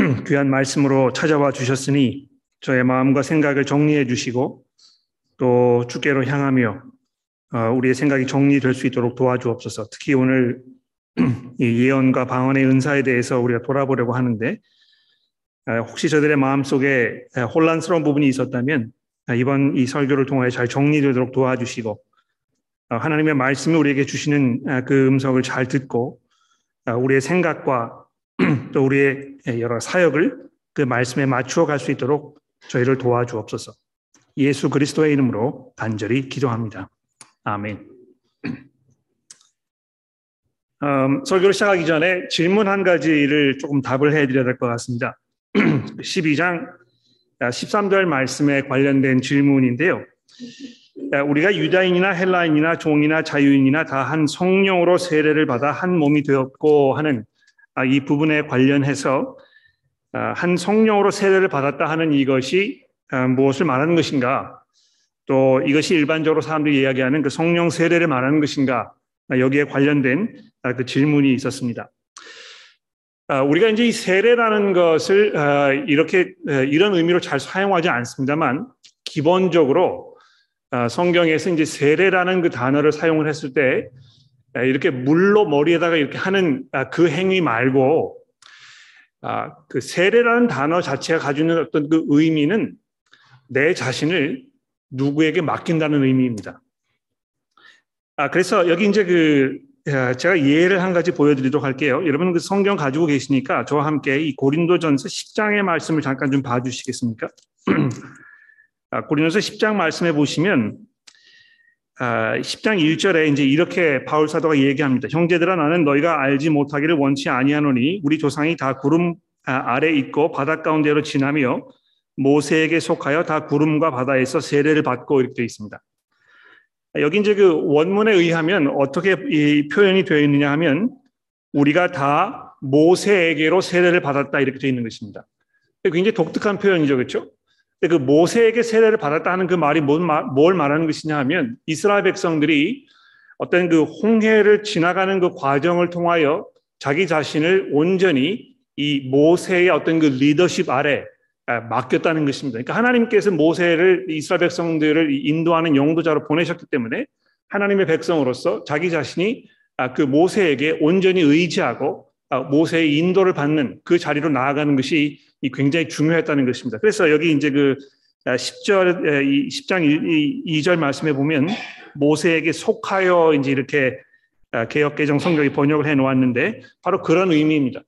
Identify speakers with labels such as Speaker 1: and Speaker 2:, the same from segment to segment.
Speaker 1: 귀한 말씀으로 찾아와 주셨으니 저의 마음과 생각을 정리해 주시고 또 주께로 향하며 어, 우리의 생각이 정리될 수 있도록 도와주옵소서. 특히 오늘 예언과 방언의 은사에 대해서 우리가 돌아보려고 하는데 혹시 저들의 마음 속에 혼란스러운 부분이 있었다면 이번 이 설교를 통하여 잘 정리되도록 도와주시고 어, 하나님의 말씀이 우리에게 주시는 그 음성을 잘 듣고 우리의 생각과 또 우리의 여러 사역을 그 말씀에 맞추어 갈 수 있도록 저희를 도와주옵소서. 예수 그리스도의 이름으로 간절히 기도합니다. 아멘. 음, 설교를 시작하기 전에 질문 한 가지를 조금 답을 해드려야 될 것 같습니다. 12장 13절 말씀에 관련된 질문인데요. 우리가 유다인이나 헬라인이나 종이나 자유인이나 다 한 성령으로 세례를 받아 한 몸이 되었고 하는 아, 이 부분에 관련해서 아, 한 성령으로 세례를 받았다 하는 이것이 아, 무엇을 말하는 것인가? 또 이것이 일반적으로 사람들이 이야기하는 그 성령 세례를 말하는 것인가? 여기에 관련된 그 질문이 있었습니다. 우리가 이제 이 세례라는 것을 이렇게 이런 의미로 잘 사용하지 않습니다만 기본적으로 성경에서 이제 세례라는 그 단어를 사용을 했을 때 이렇게 물로 머리에다가 이렇게 하는 그 행위 말고 아, 그 세례라는 단어 자체가 가지고 있는 어떤 그 의미는 내 자신을 누구에게 맡긴다는 의미입니다. 아, 그래서 여기 이제 그 제가 예를 한 가지 보여드리도록 할게요. 여러분 그 성경 가지고 계시니까 저와 함께 이 고린도전서 10장의 말씀을 잠깐 좀 봐주시겠습니까? 아, 고린도서 10장 말씀해 보시면 10장 아, 1절에 이제 이렇게 바울 사도가 얘기합니다. 형제들아 나는 너희가 알지 못하기를 원치 아니하노니 우리 조상이 다 구름 아, 아래 있고 바다 가운데로 지나며 모세에게 속하여 다 구름과 바다에서 세례를 받고 이렇게 되어 있습니다. 여기 이제 그 원문에 의하면 어떻게 이 표현이 되어 있느냐 하면 우리가 다 모세에게로 세례를 받았다 이렇게 되어 있는 것입니다. 굉장히 독특한 표현이죠, 그렇죠? 그 모세에게 세례를 받았다 하는 그 말이 뭘, 뭘 말하는 것이냐 하면 이스라엘 백성들이 어떤 그 홍해를 지나가는 그 과정을 통하여 자기 자신을 온전히 이 모세의 어떤 그 리더십 아래 맡겼다는 것입니다. 그러니까 하나님께서 모세를 이스라엘 백성들을 인도하는 용도자로 보내셨기 때문에 하나님의 백성으로서 자기 자신이 아, 그 모세에게 온전히 의지하고 아, 모세의 인도를 받는 그 자리로 나아가는 것이 굉장히 중요했다는 것입니다. 그래서 여기 이제 그 10절, 아, 10장 2절 말씀에 보면 모세에게 속하여 이제 이렇게 아, 개혁개정 성경이 번역을 해 놓았는데 바로 그런 의미입니다.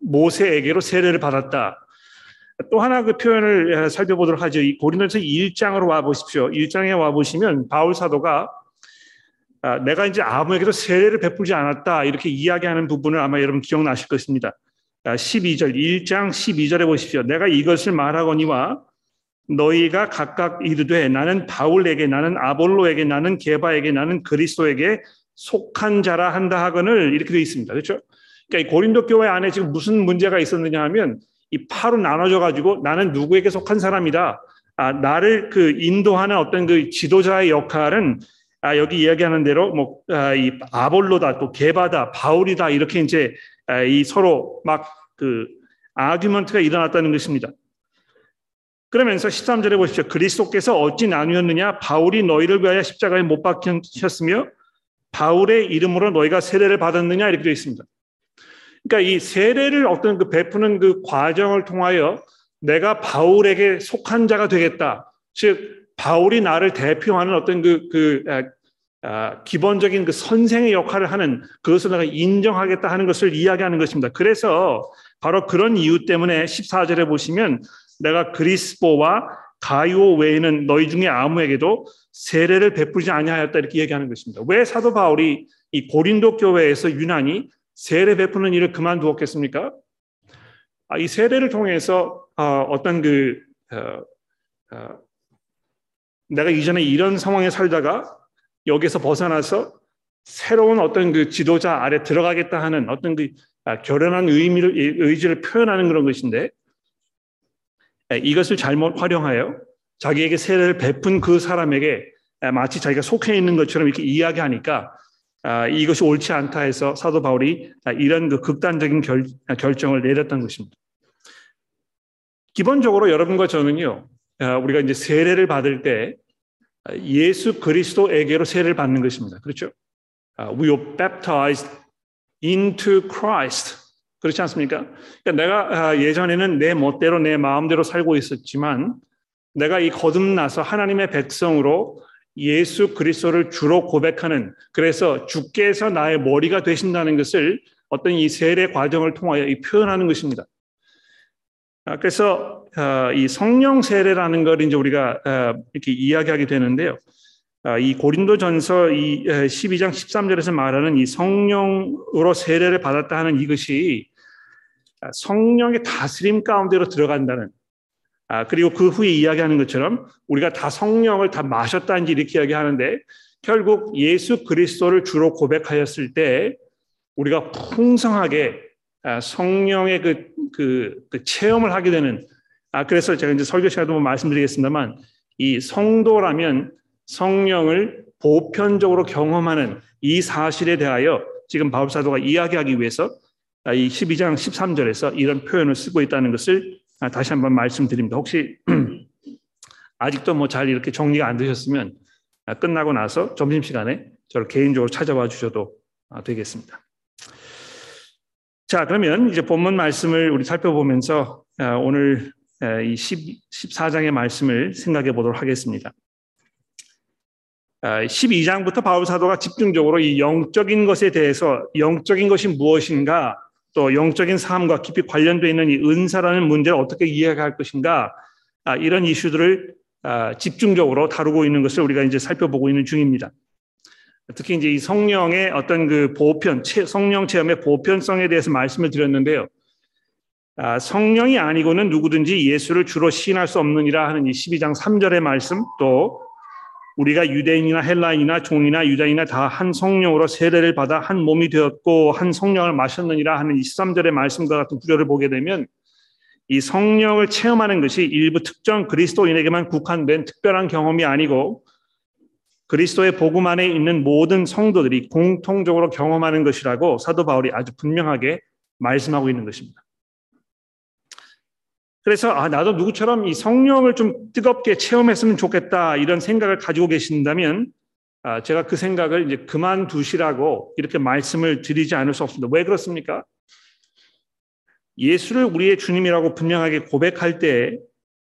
Speaker 1: 모세에게로 세례를 받았다. 또 하나 그 표현을 살펴보도록 하죠. 고린도서 1장으로 와 보십시오. 1장에 와 보시면 바울 사도가 내가 이제 아무에게도 세례를 베풀지 않았다 이렇게 이야기하는 부분을 아마 여러분 기억나실 것입니다. 12절, 1장 12절에 보십시오. 내가 이것을 말하거니와 너희가 각각 이르되 나는 바울에게 나는 아볼로에게 나는 게바에게 나는 그리스도에게 속한 자라 한다 하거늘 이렇게 되어 있습니다. 그렇죠? 그러니까 고린도 교회 안에 지금 무슨 문제가 있었느냐 하면 이 파로 나눠져 가지고 나는 누구에게 속한 사람이다. 아, 나를 그 인도하는 어떤 그 지도자의 역할은 아, 여기 이야기하는 대로 뭐 아, 이 아볼로다 또 게바다 바울이다 이렇게 이제 아, 이 서로 막 그 아규먼트가 일어났다는 것입니다. 그러면서 13절에 보십시오. 그리스도께서 어찌 나누었느냐? 바울이 너희를 위하여 십자가에 못 박히셨으며 바울의 이름으로 너희가 세례를 받았느냐? 이렇게 되어 있습니다. 그러니까 이 세례를 어떤 그 베푸는 그 과정을 통하여 내가 바울에게 속한 자가 되겠다. 즉 바울이 나를 대표하는 어떤 그, 그 아, 기본적인 그 선생의 역할을 하는 그것을 내가 인정하겠다 하는 것을 이야기하는 것입니다. 그래서 바로 그런 이유 때문에 14절에 보시면 내가 그리스보와 가요 외에는 너희 중에 아무에게도 세례를 베풀지 아니하였다 이렇게 얘기하는 것입니다. 왜 사도 바울이 이 고린도 교회에서 유난히 세례 베푸는 일을 그만두었겠습니까? 아, 이 세례를 통해서 어, 어떤 그 어, 어, 내가 이전에 이런 상황에 살다가 여기서 벗어나서 새로운 어떤 그 지도자 아래 들어가겠다 하는 어떤 그 아, 결연한 의미를 의지를 표현하는 그런 것인데 이것을 잘못 활용하여 자기에게 세례를 베푼 그 사람에게 마치 자기가 속해 있는 것처럼 이렇게 이야기하니까 아, 이것이 옳지 않다 해서 사도 바울이 이런 그 극단적인 결, 결정을 내렸던 것입니다. 기본적으로 여러분과 저는요, 우리가 이제 세례를 받을 때 예수 그리스도에게로 세례를 받는 것입니다. 그렇죠? We are baptized into Christ. 그렇지 않습니까? 그러니까 내가 예전에는 내 멋대로 내 마음대로 살고 있었지만 내가 이 거듭나서 하나님의 백성으로 예수 그리스도를 주로 고백하는 그래서 주께서 나의 머리가 되신다는 것을 어떤 이 세례 과정을 통하여 표현하는 것입니다. 아, 그래서 아, 이 성령 세례라는 걸 이제 우리가 아, 이렇게 이야기하게 되는데요. 이 고린도전서 이 12장 13절에서 말하는 이 성령으로 세례를 받았다 하는 이것이 성령의 다스림 가운데로 들어간다는 그리고 그 후에 이야기하는 것처럼 우리가 다 성령을 다 마셨다는지 이렇게 이야기하는데 결국 예수 그리스도를 주로 고백하였을 때 우리가 풍성하게 성령의 그, 그, 그 체험을 하게 되는 아 그래서 제가 이제 설교 시간에 한번 말씀드리겠습니다만 이 성도라면 성령을 보편적으로 경험하는 이 사실에 대하여 지금 바울 사도가 이야기하기 위해서 이 12장 13절에서 이런 표현을 쓰고 있다는 것을 다시 한번 말씀드립니다. 혹시 아직도 뭐 잘 이렇게 정리가 안 되셨으면 끝나고 나서 점심시간에 저를 개인적으로 찾아와 주셔도 되겠습니다. 자, 그러면 이제 본문 말씀을 우리 살펴보면서 오늘 이 14장의 말씀을 생각해 보도록 하겠습니다. 12장부터 바울 사도가 집중적으로 이 영적인 것에 대해서 영적인 것이 무엇인가 또 영적인 삶과 깊이 관련되어 있는 이 은사라는 문제를 어떻게 이해할 것인가 아, 이런 이슈들을 아, 집중적으로 다루고 있는 것을 우리가 이제 살펴보고 있는 중입니다. 특히 이제 이 성령의 어떤 그 보편, 성령 체험의 보편성에 대해서 말씀을 드렸는데요. 아, 성령이 아니고는 누구든지 예수를 주로 시인할 수 없느니라 하는 이 12장 3절의 말씀 또 우리가 유대인이나 헬라인이나 종이나 유다인이나 다 한 성령으로 세례를 받아 한 몸이 되었고 한 성령을 마셨느니라 하는 23절의 말씀과 같은 구절을 보게 되면 이 성령을 체험하는 것이 일부 특정 그리스도인에게만 국한된 특별한 경험이 아니고 그리스도의 복음 안에 있는 모든 성도들이 공통적으로 경험하는 것이라고 사도 바울이 아주 분명하게 말씀하고 있는 것입니다. 그래서 아 나도 누구처럼 이 성령을 좀 뜨겁게 체험했으면 좋겠다 이런 생각을 가지고 계신다면 아, 제가 그 생각을 이제 그만두시라고 이렇게 말씀을 드리지 않을 수 없습니다. 왜 그렇습니까? 예수를 우리의 주님이라고 분명하게 고백할 때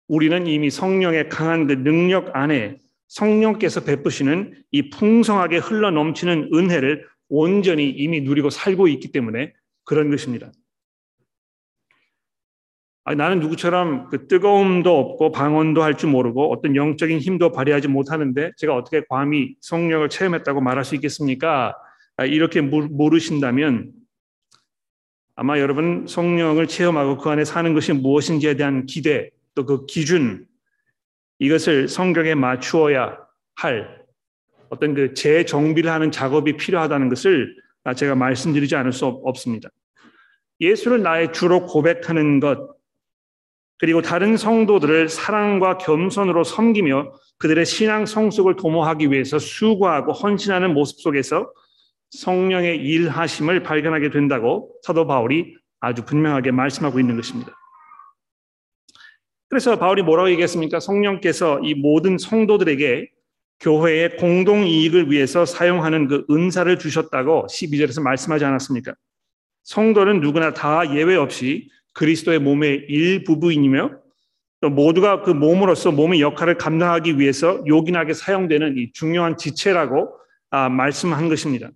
Speaker 1: 우리는 이미 성령의 강한 그 능력 안에 성령께서 베푸시는 이 풍성하게 흘러 넘치는 은혜를 온전히 이미 누리고 살고 있기 때문에 그런 것입니다. 아, 나는 누구처럼 그 뜨거움도 없고 방언도 할 줄 모르고 어떤 영적인 힘도 발휘하지 못하는데 제가 어떻게 감히 성령을 체험했다고 말할 수 있겠습니까? 아, 이렇게 모르신다면 아마 여러분 성령을 체험하고 그 안에 사는 것이 무엇인지에 대한 기대 또 그 기준 이것을 성경에 맞추어야 할 어떤 그 재정비를 하는 작업이 필요하다는 것을 제가 말씀드리지 않을 수 없습니다. 예수를 나의 주로 고백하는 것 그리고 다른 성도들을 사랑과 겸손으로 섬기며 그들의 신앙 성숙을 도모하기 위해서 수고하고 헌신하는 모습 속에서 성령의 일하심을 발견하게 된다고 사도 바울이 아주 분명하게 말씀하고 있는 것입니다. 그래서 바울이 뭐라고 얘기했습니까? 성령께서 이 모든 성도들에게 교회의 공동 이익을 위해서 사용하는 그 은사를 주셨다고 12절에서 말씀하지 않았습니까? 성도는 누구나 다 예외 없이 그리스도의 몸의 일부분이며 또 모두가 그 몸으로서 몸의 역할을 감당하기 위해서 요긴하게 사용되는 이 중요한 지체라고 아, 말씀한 것입니다.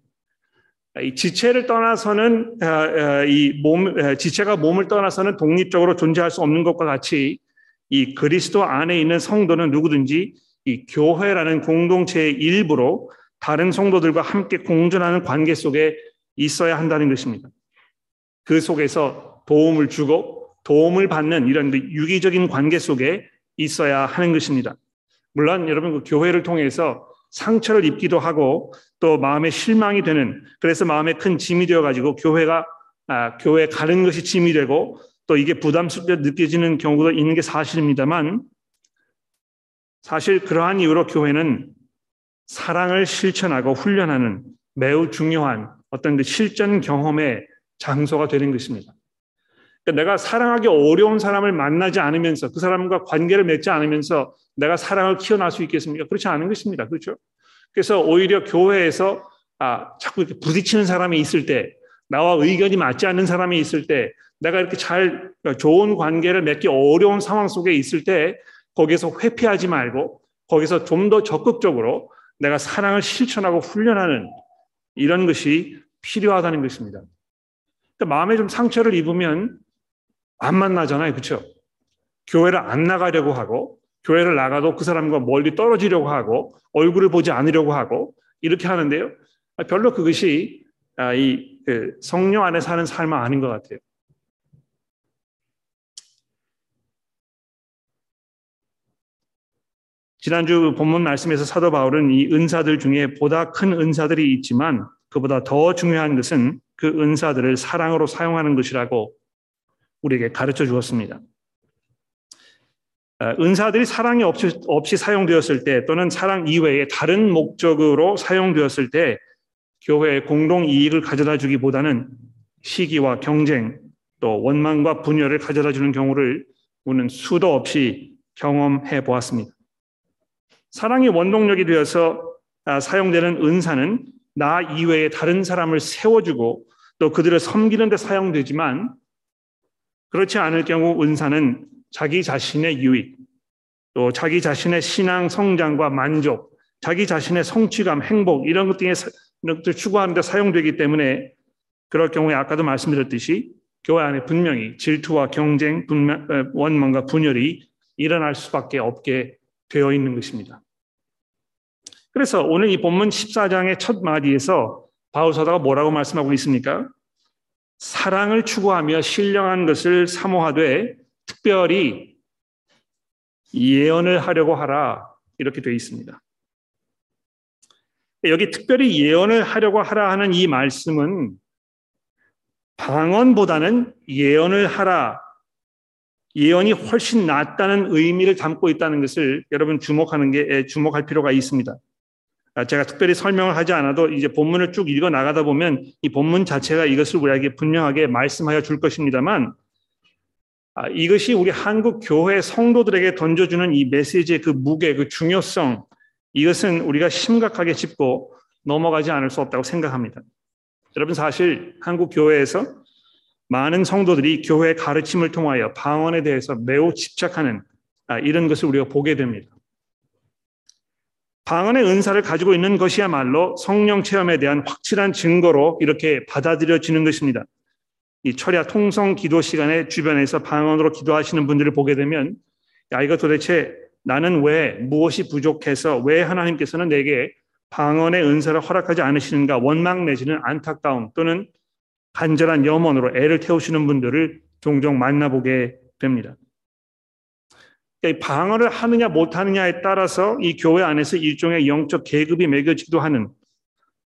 Speaker 1: 이 지체를 떠나서는 아, 아, 이몸 지체가 몸을 떠나서는 독립적으로 존재할 수 없는 것과 같이 이 그리스도 안에 있는 성도는 누구든지 이 교회라는 공동체의 일부로 다른 성도들과 함께 공존하는 관계 속에 있어야 한다는 것입니다. 그 속에서 도움을 주고 도움을 받는 이런 그 유기적인 관계 속에 있어야 하는 것입니다. 물론 여러분 그 교회를 통해서 상처를 입기도 하고 또 마음에 실망이 되는 그래서 마음에 큰 짐이 되어 가지고 교회가 아, 교회 가는 것이 짐이 되고 또 이게 부담스럽게 느껴지는 경우도 있는 게 사실입니다만 사실 그러한 이유로 교회는 사랑을 실천하고 훈련하는 매우 중요한 어떤 그 실전 경험의 장소가 되는 것입니다. 그러니까 내가 사랑하기 어려운 사람을 만나지 않으면서 그 사람과 관계를 맺지 않으면서 내가 사랑을 키워날 수 있겠습니까? 그렇지 않은 것입니다. 그렇죠? 그래서 오히려 교회에서 아, 자꾸 이렇게 부딪히는 사람이 있을 때, 나와 의견이 맞지 않는 사람이 있을 때, 내가 이렇게 잘 좋은 관계를 맺기 어려운 상황 속에 있을 때, 거기서 회피하지 말고, 거기서 좀 더 적극적으로 내가 사랑을 실천하고 훈련하는 이런 것이 필요하다는 것입니다. 그러니까 마음에 좀 상처를 입으면 안 만나잖아요. 그렇죠? 교회를 안 나가려고 하고 교회를 나가도 그 사람과 멀리 떨어지려고 하고 얼굴을 보지 않으려고 하고 이렇게 하는데요. 별로 그것이 아, 이그 성령 안에 사는 삶은 아닌 것 같아요. 지난주 본문 말씀에서 사도 바울은 이 은사들 중에 보다 큰 은사들이 있지만 그보다 더 중요한 것은 그 은사들을 사랑으로 사용하는 것이라고 우리에게 가르쳐 주었습니다. 어, 은사들이 사랑이 없이, 없이 사용되었을 때 또는 사랑 이외에 다른 목적으로 사용되었을 때 교회의 공동 이익을 가져다 주기보다는 시기와 경쟁 또 원망과 분열을 가져다 주는 경우를 우리는 수도 없이 경험해 보았습니다. 사랑이 원동력이 되어서 아, 사용되는 은사는 나 이외에 다른 사람을 세워주고 또 그들을 섬기는 데 사용되지만 그렇지 않을 경우 은사는 자기 자신의 유익, 또 자기 자신의 신앙 성장과 만족, 자기 자신의 성취감, 행복 이런 것 등의 것들 추구하는 데 사용되기 때문에 그럴 경우에 아까도 말씀드렸듯이 교회 안에 분명히 질투와 경쟁, 원망과 분열이 일어날 수밖에 없게 되어 있는 것입니다. 그래서 오늘 이 본문 14장의 첫 마디에서 바울 사도가 뭐라고 말씀하고 있습니까? 사랑을 추구하며 신령한 것을 사모하되 특별히 예언을 하려고 하라 이렇게 되어 있습니다. 여기 특별히 예언을 하려고 하라 하는 이 말씀은 방언보다는 예언을 하라 예언이 훨씬 낫다는 의미를 담고 있다는 것을 여러분 주목하는 게 주목할 필요가 있습니다. 아, 제가 특별히 설명을 하지 않아도 이제 본문을 쭉 읽어 나가다 보면 이 본문 자체가 이것을 우리에게 분명하게 말씀하여 줄 것입니다만 아, 이것이 우리 한국 교회 성도들에게 던져주는 이 메시지의 그 무게, 그 중요성 이것은 우리가 심각하게 짚고 넘어가지 않을 수 없다고 생각합니다. 여러분 사실 한국 교회에서 많은 성도들이 교회 가르침을 통하여 방언에 대해서 매우 집착하는 아, 이런 것을 우리가 보게 됩니다. 방언의 은사를 가지고 있는 것이야말로 성령 체험에 대한 확실한 증거로 이렇게 받아들여지는 것입니다. 이 철야 통성 기도 시간에 주변에서 방언으로 기도하시는 분들을 보게 되면 야 이거 도대체 나는 왜 무엇이 부족해서 왜 하나님께서는 내게 방언의 은사를 허락하지 않으시는가 원망 내지는 안타까움 또는 간절한 염원으로 애를 태우시는 분들을 종종 만나보게 됩니다. 방언을 하느냐 못하느냐에 따라서 이 교회 안에서 일종의 영적 계급이 매겨지기도 하는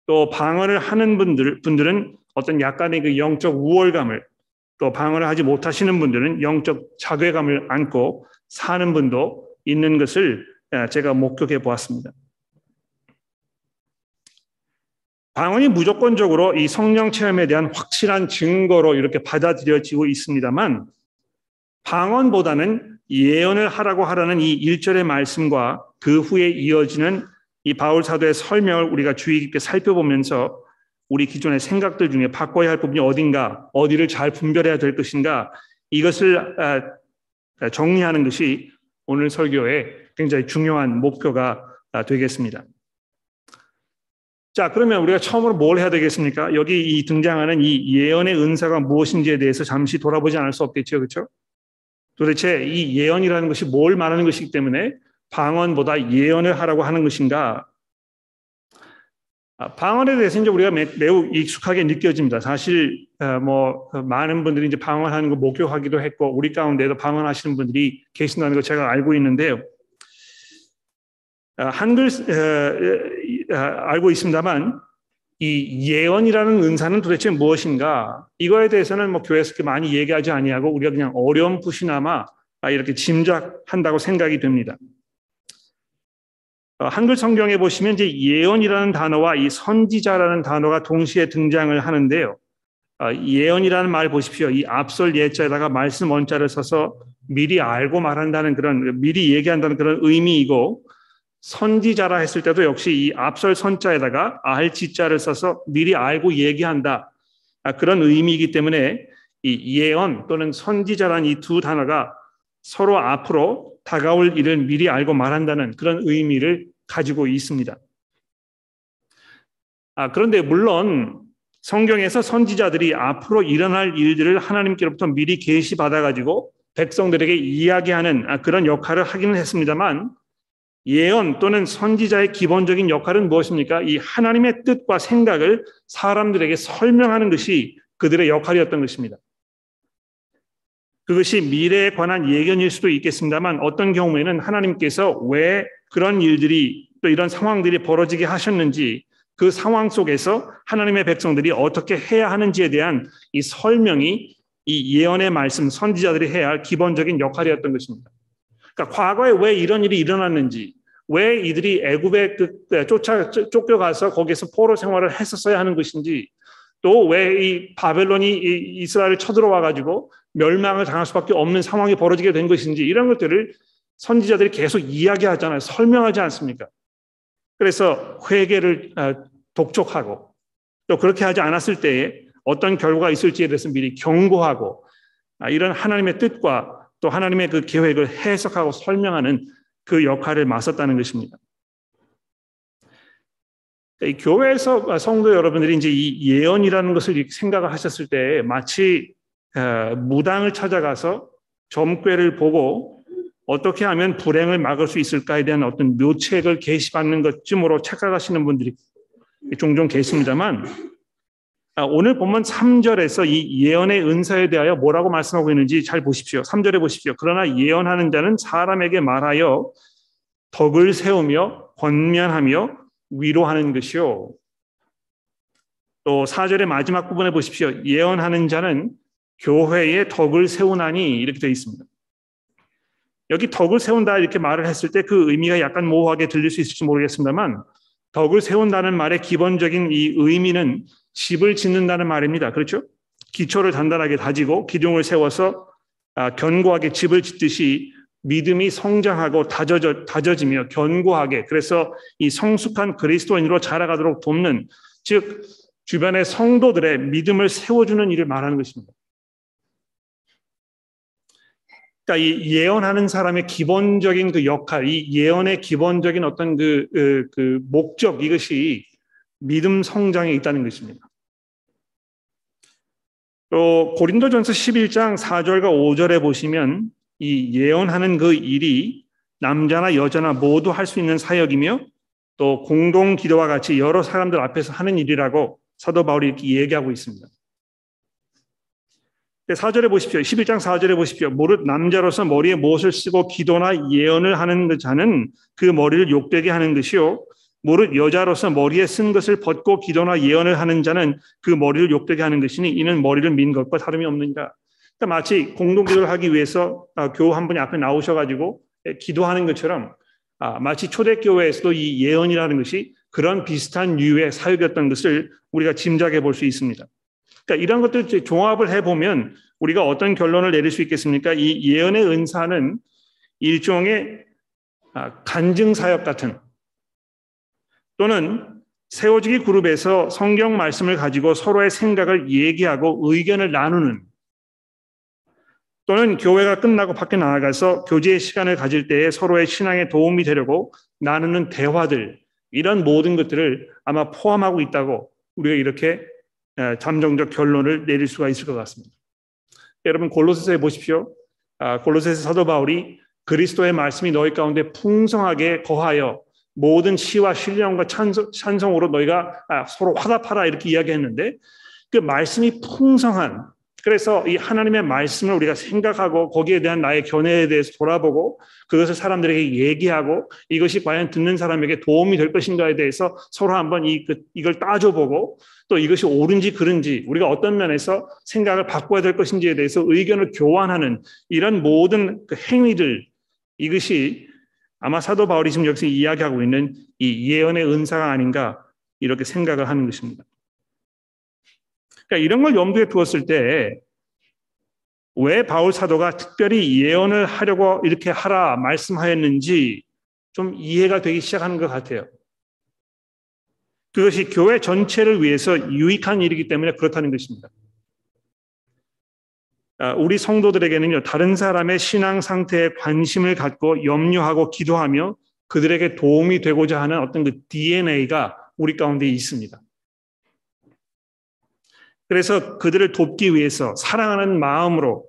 Speaker 1: 또 방언을 하는 분들, 분들은 어떤 약간의 그 영적 우월감을 또 방언을 하지 못하시는 분들은 영적 자괴감을 안고 사는 분도 있는 것을 제가 목격해 보았습니다. 방언이 무조건적으로 이 성령 체험에 대한 확실한 증거로 이렇게 받아들여지고 있습니다만 방언보다는 예언을 하라고 하라는 이 1절의 말씀과 그 후에 이어지는 이 바울 사도의 설명을 우리가 주의 깊게 살펴보면서 우리 기존의 생각들 중에 바꿔야 할 부분이 어딘가, 어디를 잘 분별해야 될 것인가, 이것을 아, 정리하는 것이 오늘 설교의 굉장히 중요한 목표가 아, 되겠습니다. 자, 그러면 우리가 처음으로 뭘 해야 되겠습니까? 여기 이 등장하는 이 예언의 은사가 무엇인지에 대해서 잠시 돌아보지 않을 수 없겠죠. 그렇죠? 도대체 이 예언이라는 것이 뭘 말하는 것이기 때문에 방언보다 예언을 하라고 하는 것인가? 아, 방언에 대해서 이제 우리가 매우 익숙하게 느껴집니다. 사실 어, 뭐그 많은 분들이 이제 방언하는 거 목격하기도 했고 우리 가운데도 방언하시는 분들이 계신다는 걸 제가 알고 있는데요. 아, 한글 어, 어, 알고 있습니다만 이 예언이라는 은사는 도대체 무엇인가? 이거에 대해서는 뭐 교회에서 많이 얘기하지 아니하고 우리가 그냥 어렴풋이나마 이렇게 짐작한다고 생각이 됩니다. 어, 한글 성경에 보시면 이제 예언이라는 단어와 이 선지자라는 단어가 동시에 등장을 하는데요. 어, 예언이라는 말 보십시오. 이 앞설 예자에다가 말씀 원자를 써서 미리 알고 말한다는 그런 미리 얘기한다는 그런 의미이고 선지자라 했을 때도 역시 이 앞설 선자에다가 알지자를 써서 미리 알고 얘기한다 아, 그런 의미이기 때문에 이 예언 또는 선지자란 이 두 단어가 서로 앞으로 다가올 일을 미리 알고 말한다는 그런 의미를 가지고 있습니다. 아, 그런데 물론 성경에서 선지자들이 앞으로 일어날 일들을 하나님께로부터 미리 계시받아 가지고 백성들에게 이야기하는 아, 그런 역할을 하기는 했습니다만 예언 또는 선지자의 기본적인 역할은 무엇입니까? 이 하나님의 뜻과 생각을 사람들에게 설명하는 것이 그들의 역할이었던 것입니다. 그것이 미래에 관한 예견일 수도 있겠습니다만 어떤 경우에는 하나님께서 왜 그런 일들이 또 이런 상황들이 벌어지게 하셨는지 그 상황 속에서 하나님의 백성들이 어떻게 해야 하는지에 대한 이 설명이 이 예언의 말씀 선지자들이 해야 할 기본적인 역할이었던 것입니다. 그러니까 과거에 왜 이런 일이 일어났는지, 왜 이들이 애굽에 그, 그 쫓아 쫓겨가서 거기서 포로 생활을 했었어야 하는 것인지, 또 왜 이 바벨론이 이스라엘을 쳐들어와 가지고 멸망을 당할 수밖에 없는 상황이 벌어지게 된 것인지 이런 것들을 선지자들이 계속 이야기하잖아요. 설명하지 않습니까? 그래서 회개를 아, 독촉하고 또 그렇게 하지 않았을 때에 어떤 결과가 있을지에 대해서 미리 경고하고 아, 이런 하나님의 뜻과 또 하나님의 그 계획을 해석하고 설명하는 그 역할을 맡았다는 것입니다. 이 교회에서 성도 여러분들이 이제 이 예언이라는 것을 생각을 하셨을 때 마치 어, 무당을 찾아가서 점괘를 보고 어떻게 하면 불행을 막을 수 있을까에 대한 어떤 묘책을 게시받는 것쯤으로 착각하시는 분들이 종종 계십니다만 아, 오늘 본문 3절에서 이 예언의 은사에 대하여 뭐라고 말씀하고 있는지 잘 보십시오. 3절에 보십시오. 그러나 예언하는 자는 사람에게 말하여 덕을 세우며 권면하며 위로하는 것이요. 또 4절의 마지막 부분에 보십시오. 예언하는 자는 교회의 덕을 세우나니 이렇게 되어 있습니다. 여기 덕을 세운다 이렇게 말을 했을 때 그 의미가 약간 모호하게 들릴 수 있을지 모르겠습니다만 덕을 세운다는 말의 기본적인 이 의미는 집을 짓는다는 말입니다. 그렇죠? 기초를 단단하게 다지고 기둥을 세워서 아, 견고하게 집을 짓듯이 믿음이 성장하고 다져져, 다져지며 견고하게 그래서 이 성숙한 그리스도인으로 자라가도록 돕는 즉 주변의 성도들의 믿음을 세워주는 일을 말하는 것입니다. 그러니까 이 예언하는 사람의 기본적인 그 역할, 이 예언의 기본적인 어떤 그, 그, 그 목적 이것이 믿음 성장에 있다는 것입니다. 또 고린도전서 11장 4절과 5절에 보시면 이 예언하는 그 일이 남자나 여자나 모두 할 수 있는 사역이며 또 공동 기도와 같이 여러 사람들 앞에서 하는 일이라고 사도 바울이 이렇게 얘기하고 있습니다. 4절에 보십시오. 11장 4절에 보십시오. 무릇 남자로서 머리에 무엇을 쓰고 기도나 예언을 하는 자는 그 머리를 욕되게 하는 것이요. 무릇 여자로서 머리에 쓴 것을 벗고 기도나 예언을 하는 자는 그 머리를 욕되게 하는 것이니 이는 머리를 민 것과 다름이 없느니라. 그러니까 마치 공동기도를 하기 위해서 아, 교우 한 분이 앞에 나오셔가지고 기도하는 것처럼 아, 마치 초대교회에서도 이 예언이라는 것이 그런 비슷한 유의 사역이었던 것을 우리가 짐작해 볼 수 있습니다. 그러니까 이런 것들 종합을 해보면 우리가 어떤 결론을 내릴 수 있겠습니까? 이 예언의 은사는 일종의 아, 간증 사역 같은 또는 세워지기 그룹에서 성경 말씀을 가지고 서로의 생각을 얘기하고 의견을 나누는 또는 교회가 끝나고 밖에 나아가서 교제의 시간을 가질 때에 서로의 신앙에 도움이 되려고 나누는 대화들 이런 모든 것들을 아마 포함하고 있다고 우리가 이렇게 잠정적 결론을 내릴 수가 있을 것 같습니다. 여러분 골로새서에 보십시오. 아, 골로새서 사도 바울이 그리스도의 말씀이 너희 가운데 풍성하게 거하여 모든 시와 신령과 찬성, 으로 너희가 아, 서로 화답하라 이렇게 이야기했는데 그 말씀이 풍성한 그래서 이 하나님의 말씀을 우리가 생각하고 거기에 대한 나의 견해에 대해서 돌아보고 그것을 사람들에게 얘기하고 이것이 과연 듣는 사람에게 도움이 될 것인가에 대해서 서로 한번 이, 그, 이걸 따져보고 또 이것이 옳은지 그른지 우리가 어떤 면에서 생각을 바꿔야 될 것인지에 대해서 의견을 교환하는 이런 모든 그 행위들 이것이 아마 사도 바울이 지금 여기서 이야기하고 있는 이 예언의 은사가 아닌가 이렇게 생각을 하는 것입니다. 그러니까 이런 걸 염두에 두었을 때 왜 바울 사도가 특별히 예언을 하려고 이렇게 하라 말씀하였는지 좀 이해가 되기 시작하는 것 같아요. 그것이 교회 전체를 위해서 유익한 일이기 때문에 그렇다는 것입니다. 아, 우리 성도들에게는요, 다른 사람의 신앙 상태에 관심을 갖고 염려하고 기도하며 그들에게 도움이 되고자 하는 어떤 그 DNA가 우리 가운데 있습니다. 그래서 그들을 돕기 위해서 사랑하는 마음으로,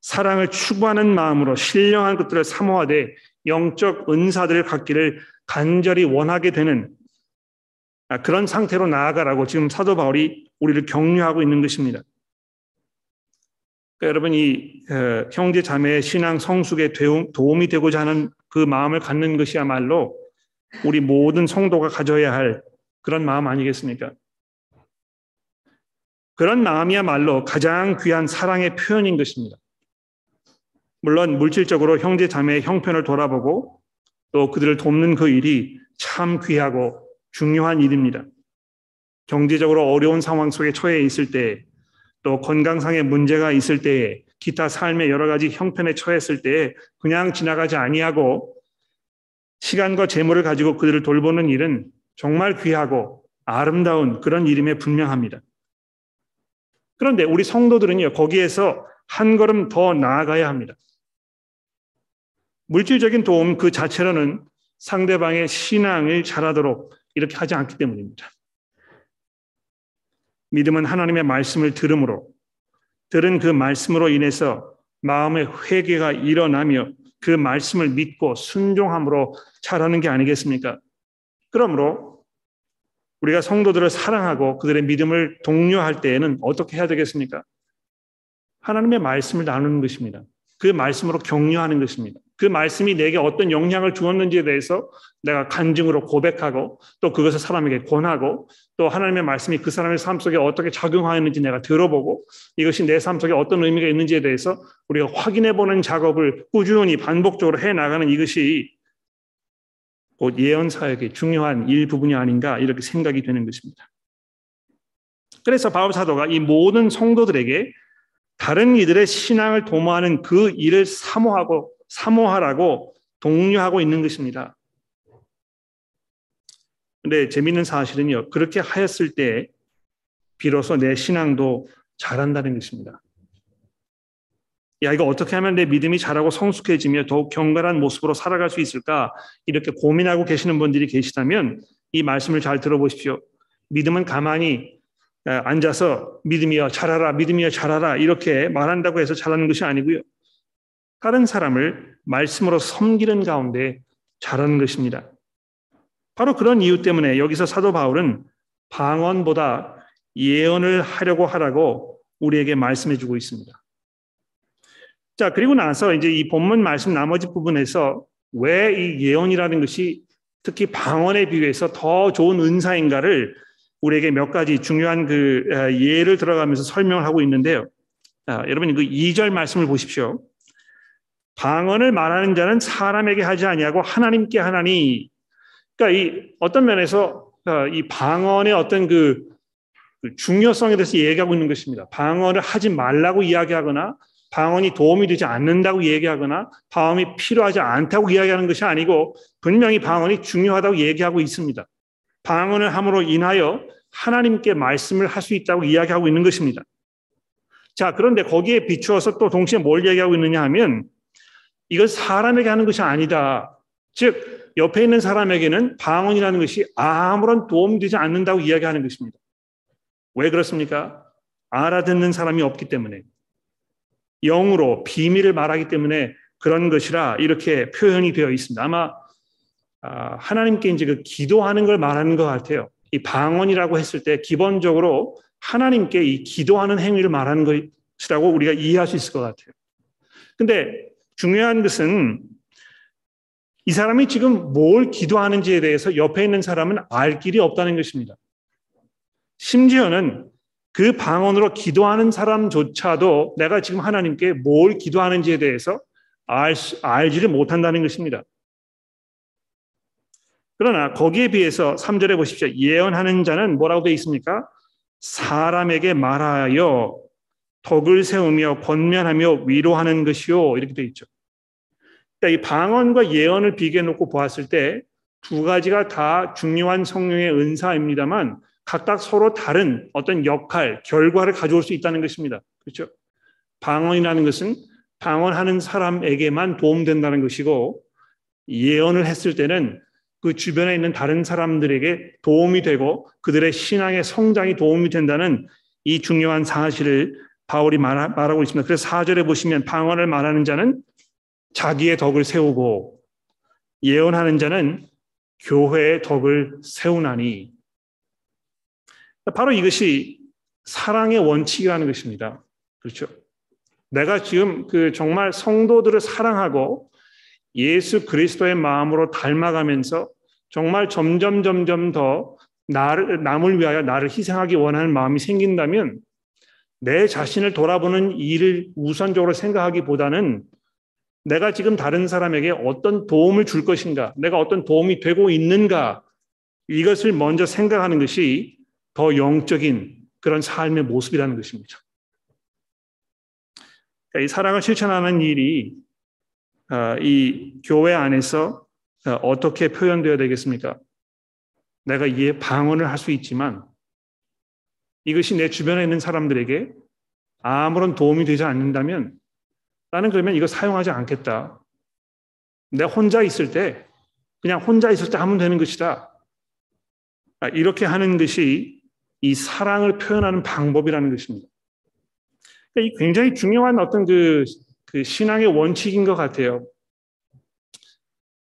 Speaker 1: 사랑을 추구하는 마음으로 신령한 것들을 사모하되 영적 은사들을 갖기를 간절히 원하게 되는 아, 그런 상태로 나아가라고 지금 사도 바울이 우리를 격려하고 있는 것입니다. 그러니까 여러분 이 어, 형제 자매의 신앙 성숙에 도움이 되고자 하는 그 마음을 갖는 것이야말로 우리 모든 성도가 가져야 할 그런 마음 아니겠습니까? 그런 마음이야말로 가장 귀한 사랑의 표현인 것입니다. 물론 물질적으로 형제 자매의 형편을 돌아보고 또 그들을 돕는 그 일이 참 귀하고 중요한 일입니다. 경제적으로 어려운 상황 속에 처해 있을 때 또 건강상의 문제가 있을 때에 기타 삶의 여러 가지 형편에 처했을 때에 그냥 지나가지 아니하고 시간과 재물을 가지고 그들을 돌보는 일은 정말 귀하고 아름다운 그런 일임에 분명합니다. 그런데 우리 성도들은요, 거기에서 한 걸음 더 나아가야 합니다. 물질적인 도움 그 자체로는 상대방의 신앙을 잘하도록 이렇게 하지 않기 때문입니다. 믿음은 하나님의 말씀을 들음으로 들은 그 말씀으로 인해서 마음의 회개가 일어나며 그 말씀을 믿고 순종함으로 자라는 게 아니겠습니까? 그러므로 우리가 성도들을 사랑하고 그들의 믿음을 독려할 때에는 어떻게 해야 되겠습니까? 하나님의 말씀을 나누는 것입니다. 그 말씀으로 격려하는 것입니다. 그 말씀이 내게 어떤 영향을 주었는지에 대해서 내가 간증으로 고백하고 또 그것을 사람에게 권하고 또 하나님의 말씀이 그 사람의 삶 속에 어떻게 작용하였는지 내가 들어보고 이것이 내 삶 속에 어떤 의미가 있는지에 대해서 우리가 확인해 보는 작업을 꾸준히 반복적으로 해 나가는 이것이 곧 예언 사역의 중요한 일부분이 아닌가 이렇게 생각이 되는 것입니다. 그래서 바울 사도가 이 모든 성도들에게 다른 이들의 신앙을 도모하는 그 일을 사모하고 사모하라고 독려하고 있는 것입니다. 근데 재미있는 사실은요. 그렇게 하였을 때 비로소 내 신앙도 자란다는 것입니다. 야, 이거 어떻게 하면 내 믿음이 자라고 성숙해지며 더욱 경건한 모습으로 살아갈 수 있을까? 이렇게 고민하고 계시는 분들이 계시다면 이 말씀을 잘 들어보십시오. 믿음은 가만히 앉아서 믿음이여 잘하라, 믿음이여 잘하라 이렇게 말한다고 해서 잘하는 것이 아니고요. 다른 사람을 말씀으로 섬기는 가운데 잘하는 것입니다. 바로 그런 이유 때문에 여기서 사도 바울은 방언보다 예언을 하려고 하라고 우리에게 말씀해 주고 있습니다. 자, 그리고 나서 이제 이 본문 말씀 나머지 부분에서 왜 이 예언이라는 것이 특히 방언에 비해서 더 좋은 은사인가를 우리에게 몇 가지 중요한 그 예를 들어가면서 설명을 하고 있는데요. 자, 여러분 그 2절 말씀을 보십시오. 방언을 말하는 자는 사람에게 하지 아니하고 하나님께 하나니. 그러니까 이 어떤 면에서 어, 이 방언의 어떤 그, 그 중요성에 대해서 얘기하고 있는 것입니다. 방언을 하지 말라고 이야기하거나 방언이 도움이 되지 않는다고 얘기하거나 방언이 필요하지 않다고 이야기하는 것이 아니고 분명히 방언이 중요하다고 얘기하고 있습니다. 방언을 함으로 인하여 하나님께 말씀을 할 수 있다고 이야기하고 있는 것입니다. 자, 그런데 거기에 비추어서 또 동시에 뭘 얘기하고 있느냐 하면 이건 사람에게 하는 것이 아니다. 즉, 옆에 있는 사람에게는 방언이라는 것이 아무런 도움이 되지 않는다고 이야기하는 것입니다. 왜 그렇습니까? 알아듣는 사람이 없기 때문에. 영으로 비밀을 말하기 때문에 그런 것이라 이렇게 표현이 되어 있습니다. 아마 아, 하나님께 이제 그 기도하는 걸 말하는 것 같아요. 이 방언이라고 했을 때 기본적으로 하나님께 이 기도하는 행위를 말하는 것이라고 우리가 이해할 수 있을 것 같아요. 근데 중요한 것은 이 사람이 지금 뭘 기도하는지에 대해서 옆에 있는 사람은 알 길이 없다는 것입니다. 심지어는 그 방언으로 기도하는 사람조차도 내가 지금 하나님께 뭘 기도하는지에 대해서 알, 알지를 못한다는 것입니다. 그러나 거기에 비해서 3절에 보십시오. 예언하는 자는 뭐라고 되어 있습니까? 사람에게 말하여 덕을 세우며 권면하며 위로하는 것이요 이렇게 돼 있죠. 그러니까 이 방언과 예언을 비교해 놓고 보았을 때 두 가지가 다 중요한 성령의 은사입니다만 각각 서로 다른 어떤 역할, 결과를 가져올 수 있다는 것입니다. 그렇죠? 방언이라는 것은 방언하는 사람에게만 도움된다는 것이고 예언을 했을 때는 그 주변에 있는 다른 사람들에게 도움이 되고 그들의 신앙의 성장이 도움이 된다는 이 중요한 사실을 바울이 말하 고 있습니다. 그래서 4절에 보시면 방언을 말하는 자는 자기의 덕을 세우고 예언하는 자는 교회의 덕을 세우나니 바로 이것이 사랑의 원칙이라는 것입니다. 그렇죠? 내가 지금 그 정말 성도들을 사랑하고 예수 그리스도의 마음으로 닮아가면서 정말 점점 점점 더 나를 남을 위하여 나를 희생하기 원하는 마음이 생긴다면 내 자신을 돌아보는 일을 우선적으로 생각하기보다는 내가 지금 다른 사람에게 어떤 도움을 줄 것인가, 내가 어떤 도움이 되고 있는가, 이것을 먼저 생각하는 것이 더 영적인 그런 삶의 모습이라는 것입니다. 그러니까 이 사랑을 실천하는 일이 아, 이 교회 안에서 아, 어떻게 표현되어야 되겠습니까? 내가 이에 방언을 할 수 있지만 이것이 내 주변에 있는 사람들에게 아무런 도움이 되지 않는다면 나는 그러면 이거 사용하지 않겠다. 내가 혼자 있을 때, 그냥 혼자 있을 때 하면 되는 것이다. 아, 이렇게 하는 것이 이 사랑을 표현하는 방법이라는 것입니다. 그러니까 굉장히 중요한 어떤 그, 그 신앙의 원칙인 것 같아요.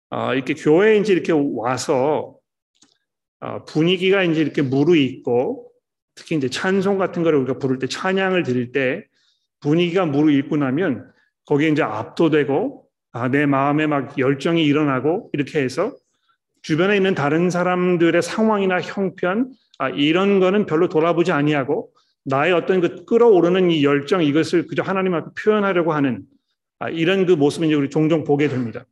Speaker 1: 아, 이렇게 교회에 이제 이렇게 와서 아, 분위기가 이제 이렇게 무르익고 특히 이제 찬송 같은 거를 우리가 부를 때 찬양을 드릴 때 분위기가 무르익고 나면 거기에 이제 압도되고 아, 내 마음에 막 열정이 일어나고 이렇게 해서 주변에 있는 다른 사람들의 상황이나 형편 아, 이런 거는 별로 돌아보지 아니하고 나의 어떤 그 끌어오르는 이 열정 이것을 그저 하나님 앞에 표현하려고 하는 아, 이런 그 모습을 이제 우리 종종 보게 됩니다.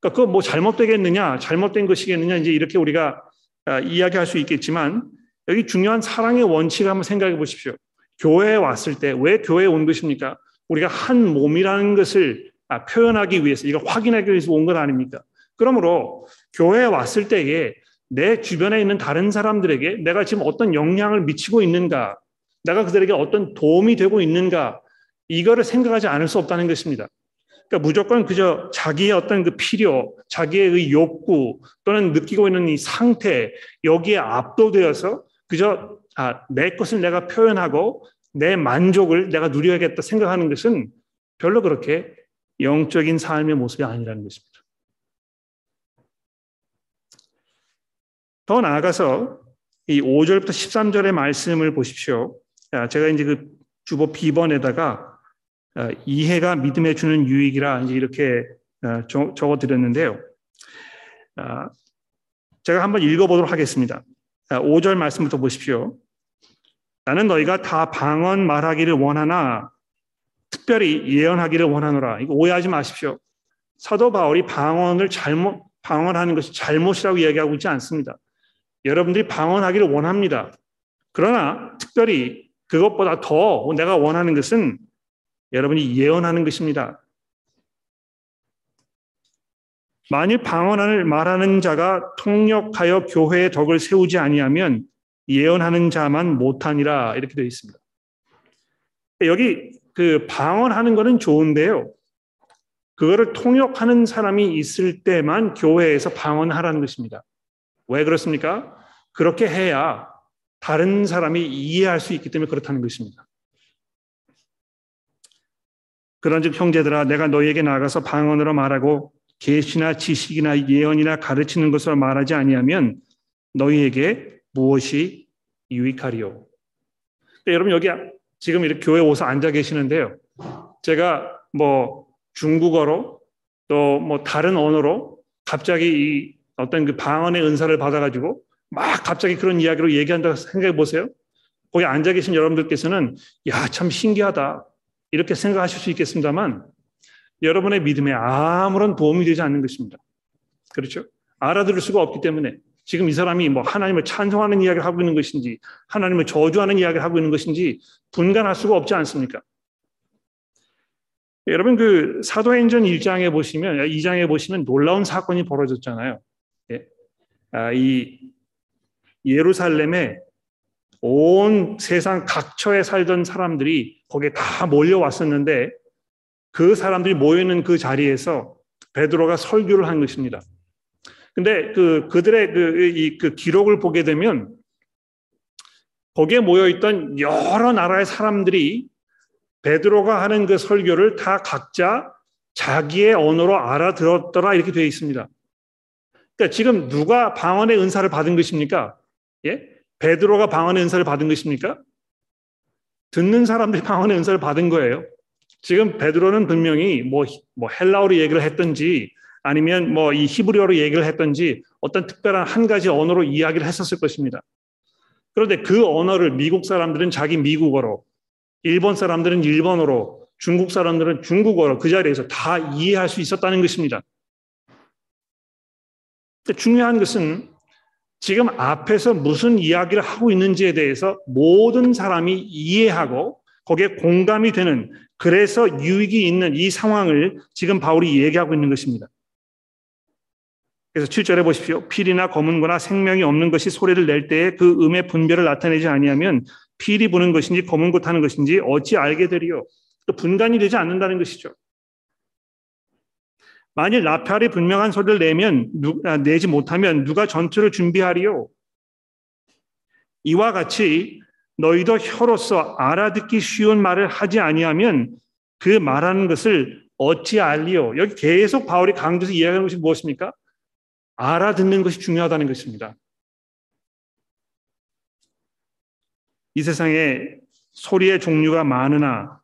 Speaker 1: 그러니까 그거 뭐 잘못되겠느냐, 잘못된 것이겠느냐 이제 이렇게 우리가 아, 이야기할 수 있겠지만 여기 중요한 사랑의 원칙을 한번 생각해 보십시오. 교회에 왔을 때 왜 교회에 온 것입니까? 우리가 한 몸이라는 것을 아, 표현하기 위해서 이걸 확인하기 위해서 온 것 아닙니까? 그러므로 교회에 왔을 때에 내 주변에 있는 다른 사람들에게 내가 지금 어떤 영향을 미치고 있는가, 내가 그들에게 어떤 도움이 되고 있는가, 이거를 생각하지 않을 수 없다는 것입니다. 그러니까 무조건 그저 자기의 어떤 그 필요, 자기의 그 욕구 또는 느끼고 있는 이 상태 여기에 압도되어서 그저 아, 내 것을 내가 표현하고 내 만족을 내가 누려야겠다 생각하는 것은 별로 그렇게 영적인 삶의 모습이 아니라는 것입니다. 더 나아가서 이 5절부터 13절의 말씀을 보십시오. 제가 이제 그 주보 B번에다가 어, 이해가 믿음에 주는 유익이라 이제 이렇게 어, 적어 드렸는데요. 어, 제가 한번 읽어보도록 하겠습니다. 5절 말씀부터 보십시오. 나는 너희가 다 방언 말하기를 원하나 특별히 예언하기를 원하노라. 이거 오해하지 마십시오. 사도 바울이 방언을 잘못 방언하는 것이 잘못이라고 이야기하고 있지 않습니다. 여러분들이 방언하기를 원합니다. 그러나 특별히 그것보다 더 내가 원하는 것은 여러분이 예언하는 것입니다. 만일 방언을 말하는 자가 통역하여 교회의 덕을 세우지 아니하면 예언하는 자만 못하니라 이렇게 되어 있습니다. 여기 그 방언하는 거는 좋은데요. 그거를 통역하는 사람이 있을 때만 교회에서 방언하라는 것입니다. 왜 그렇습니까? 그렇게 해야 다른 사람이 이해할 수 있기 때문에 그렇다는 것입니다. 그런즉 형제들아 내가 너희에게 나가서 방언으로 말하고 계시나 지식이나 예언이나 가르치는 것으로 말하지 아니하면 너희에게 무엇이 유익하리요? 여러분 여기 지금 이렇게 교회 오서 앉아 계시는데요. 제가 뭐 중국어로 또 뭐 다른 언어로 갑자기 이 어떤 그 방언의 은사를 받아가지고 막 갑자기 그런 이야기로 얘기한다고 생각해 보세요. 거기 앉아 계신 여러분들께서는 야, 참 신기하다. 이렇게 생각하실 수 있겠습니다만 여러분의 믿음에 아무런 도움이 되지 않는 것입니다. 그렇죠? 알아들을 수가 없기 때문에 지금 이 사람이 뭐 하나님을 찬송하는 이야기를 하고 있는 것인지 하나님을 저주하는 이야기를 하고 있는 것인지 분간할 수가 없지 않습니까? 여러분 그 사도행전 1장에 보시면 2장에 보시면 놀라운 사건이 벌어졌잖아요. 예. 아, 이 예루살렘에 온 세상 각처에 살던 사람들이 거기에 다 몰려왔었는데 그 사람들이 모여 있는 그 자리에서 베드로가 설교를 한 것입니다. 근데 그 그들의 그, 이, 그 기록을 보게 되면 거기에 모여 있던 여러 나라의 사람들이 베드로가 하는 그 설교를 다 각자 자기의 언어로 알아들었더라 이렇게 되어 있습니다. 그러니까 지금 누가 방언의 은사를 받은 것입니까? 예? 베드로가 방언의 은사를 받은 것입니까? 듣는 사람들이 방언의 은사를 받은 거예요. 지금 베드로는 분명히 뭐, 뭐 헬라어로 얘기를 했든지 아니면 뭐 이 히브리어로 얘기를 했던지 어떤 특별한 한 가지 언어로 이야기를 했었을 것입니다. 그런데 그 언어를 미국 사람들은 자기 미국어로, 일본 사람들은 일본어로, 중국 사람들은 중국어로 그 자리에서 다 이해할 수 있었다는 것입니다. 중요한 것은 지금 앞에서 무슨 이야기를 하고 있는지에 대해서 모든 사람이 이해하고 거기에 공감이 되는 그래서 유익이 있는 이 상황을 지금 바울이 얘기하고 있는 것입니다. 그래서 7절에 보십시오. 필이나 검은 거나 생명이 없는 것이 소리를 낼 때에 그 음의 분별을 나타내지 아니하면 필이 부는 것인지 검은 것 하는 것인지 어찌 알게 되리요. 또 분간이 되지 않는다는 것이죠. 만일 나팔이 분명한 소리를 내면 아, 내지 못하면 누가 전투를 준비하리요? 이와 같이 너희도 혀로서 알아듣기 쉬운 말을 하지 아니하면 그 말하는 것을 어찌 알리요? 여기 계속 바울이 강조해서 이야기하는 것이 무엇입니까? 알아듣는 것이 중요하다는 것입니다. 이 세상에 소리의 종류가 많으나